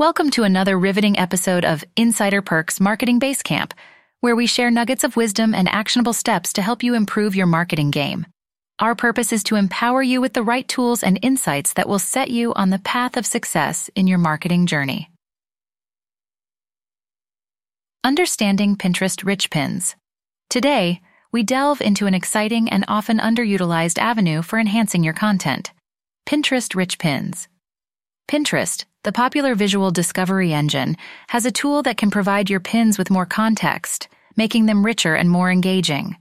Welcome to another riveting episode of Insider Perks Marketing Basecamp, where we share nuggets of wisdom and actionable steps to help you improve your marketing game. Our purpose is to empower you with the right tools and insights that will set you on the path of success in your marketing journey. Understanding Pinterest Rich Pins. Today, we delve into an exciting and often underutilized avenue for enhancing your content Pinterest Rich Pins. Pinterest, the popular visual discovery engine, has a tool that can provide your pins with more context, making them richer and more engaging.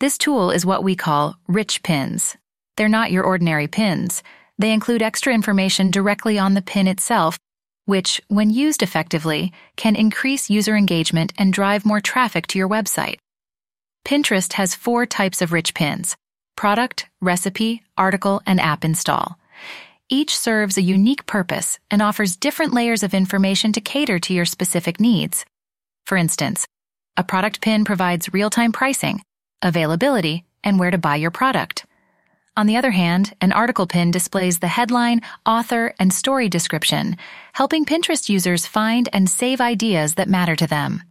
This tool is what we call rich pins. They're not your ordinary pins. They include extra information directly on the pin itself, which, when used effectively, can increase user engagement and drive more traffic to your website. Pinterest has four types of rich pins product, recipe, article, and app install. Each serves a unique purpose and offers different layers of information to cater to your specific needs. For instance, a product pin provides real time pricing, availability, and where to buy your product. On the other hand, an article pin displays the headline, author, and story description, helping Pinterest users find and save ideas that matter to them.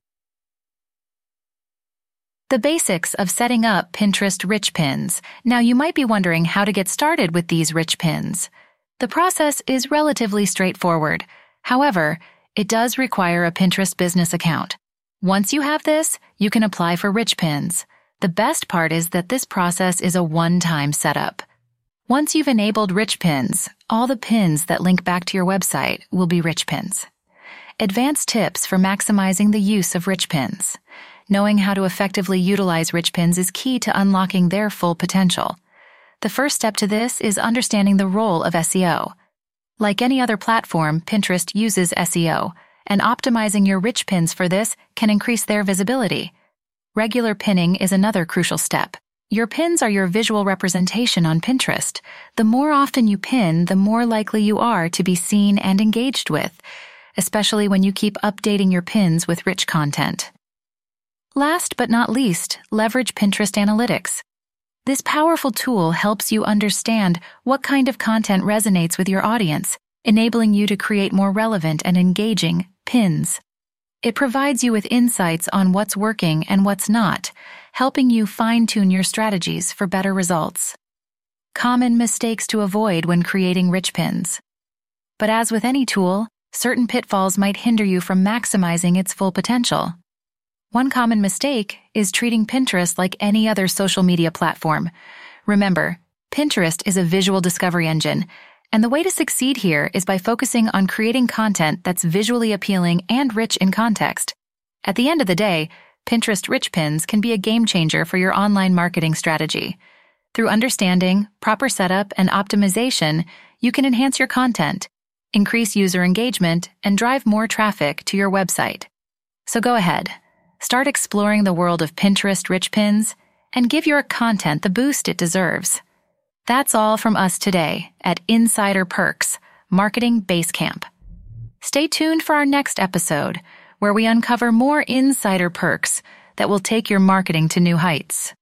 The basics of setting up Pinterest rich pins. Now you might be wondering how to get started with these rich pins. The process is relatively straightforward. However, it does require a Pinterest business account. Once you have this, you can apply for Rich Pins. The best part is that this process is a one-time setup. Once you've enabled Rich Pins, all the pins that link back to your website will be Rich Pins. Advanced tips for maximizing the use of Rich Pins. Knowing how to effectively utilize Rich Pins is key to unlocking their full potential. The first step to this is understanding the role of SEO. Like any other platform, Pinterest uses SEO, and optimizing your rich pins for this can increase their visibility. Regular pinning is another crucial step. Your pins are your visual representation on Pinterest. The more often you pin, the more likely you are to be seen and engaged with, especially when you keep updating your pins with rich content. Last but not least, leverage Pinterest Analytics. This powerful tool helps you understand what kind of content resonates with your audience, enabling you to create more relevant and engaging pins. It provides you with insights on what's working and what's not, helping you fine tune your strategies for better results. Common mistakes to avoid when creating rich pins. But as with any tool, certain pitfalls might hinder you from maximizing its full potential. One common mistake is treating Pinterest like any other social media platform. Remember, Pinterest is a visual discovery engine, and the way to succeed here is by focusing on creating content that's visually appealing and rich in context. At the end of the day, Pinterest Rich Pins can be a game changer for your online marketing strategy. Through understanding, proper setup, and optimization, you can enhance your content, increase user engagement, and drive more traffic to your website. So go ahead, Start exploring the world of Pinterest rich pins and give your content the boost it deserves. That's all from us today at Insider Perks, Marketing Basecamp. Stay tuned for our next episode, where we uncover more insider perks that will take your marketing to new heights.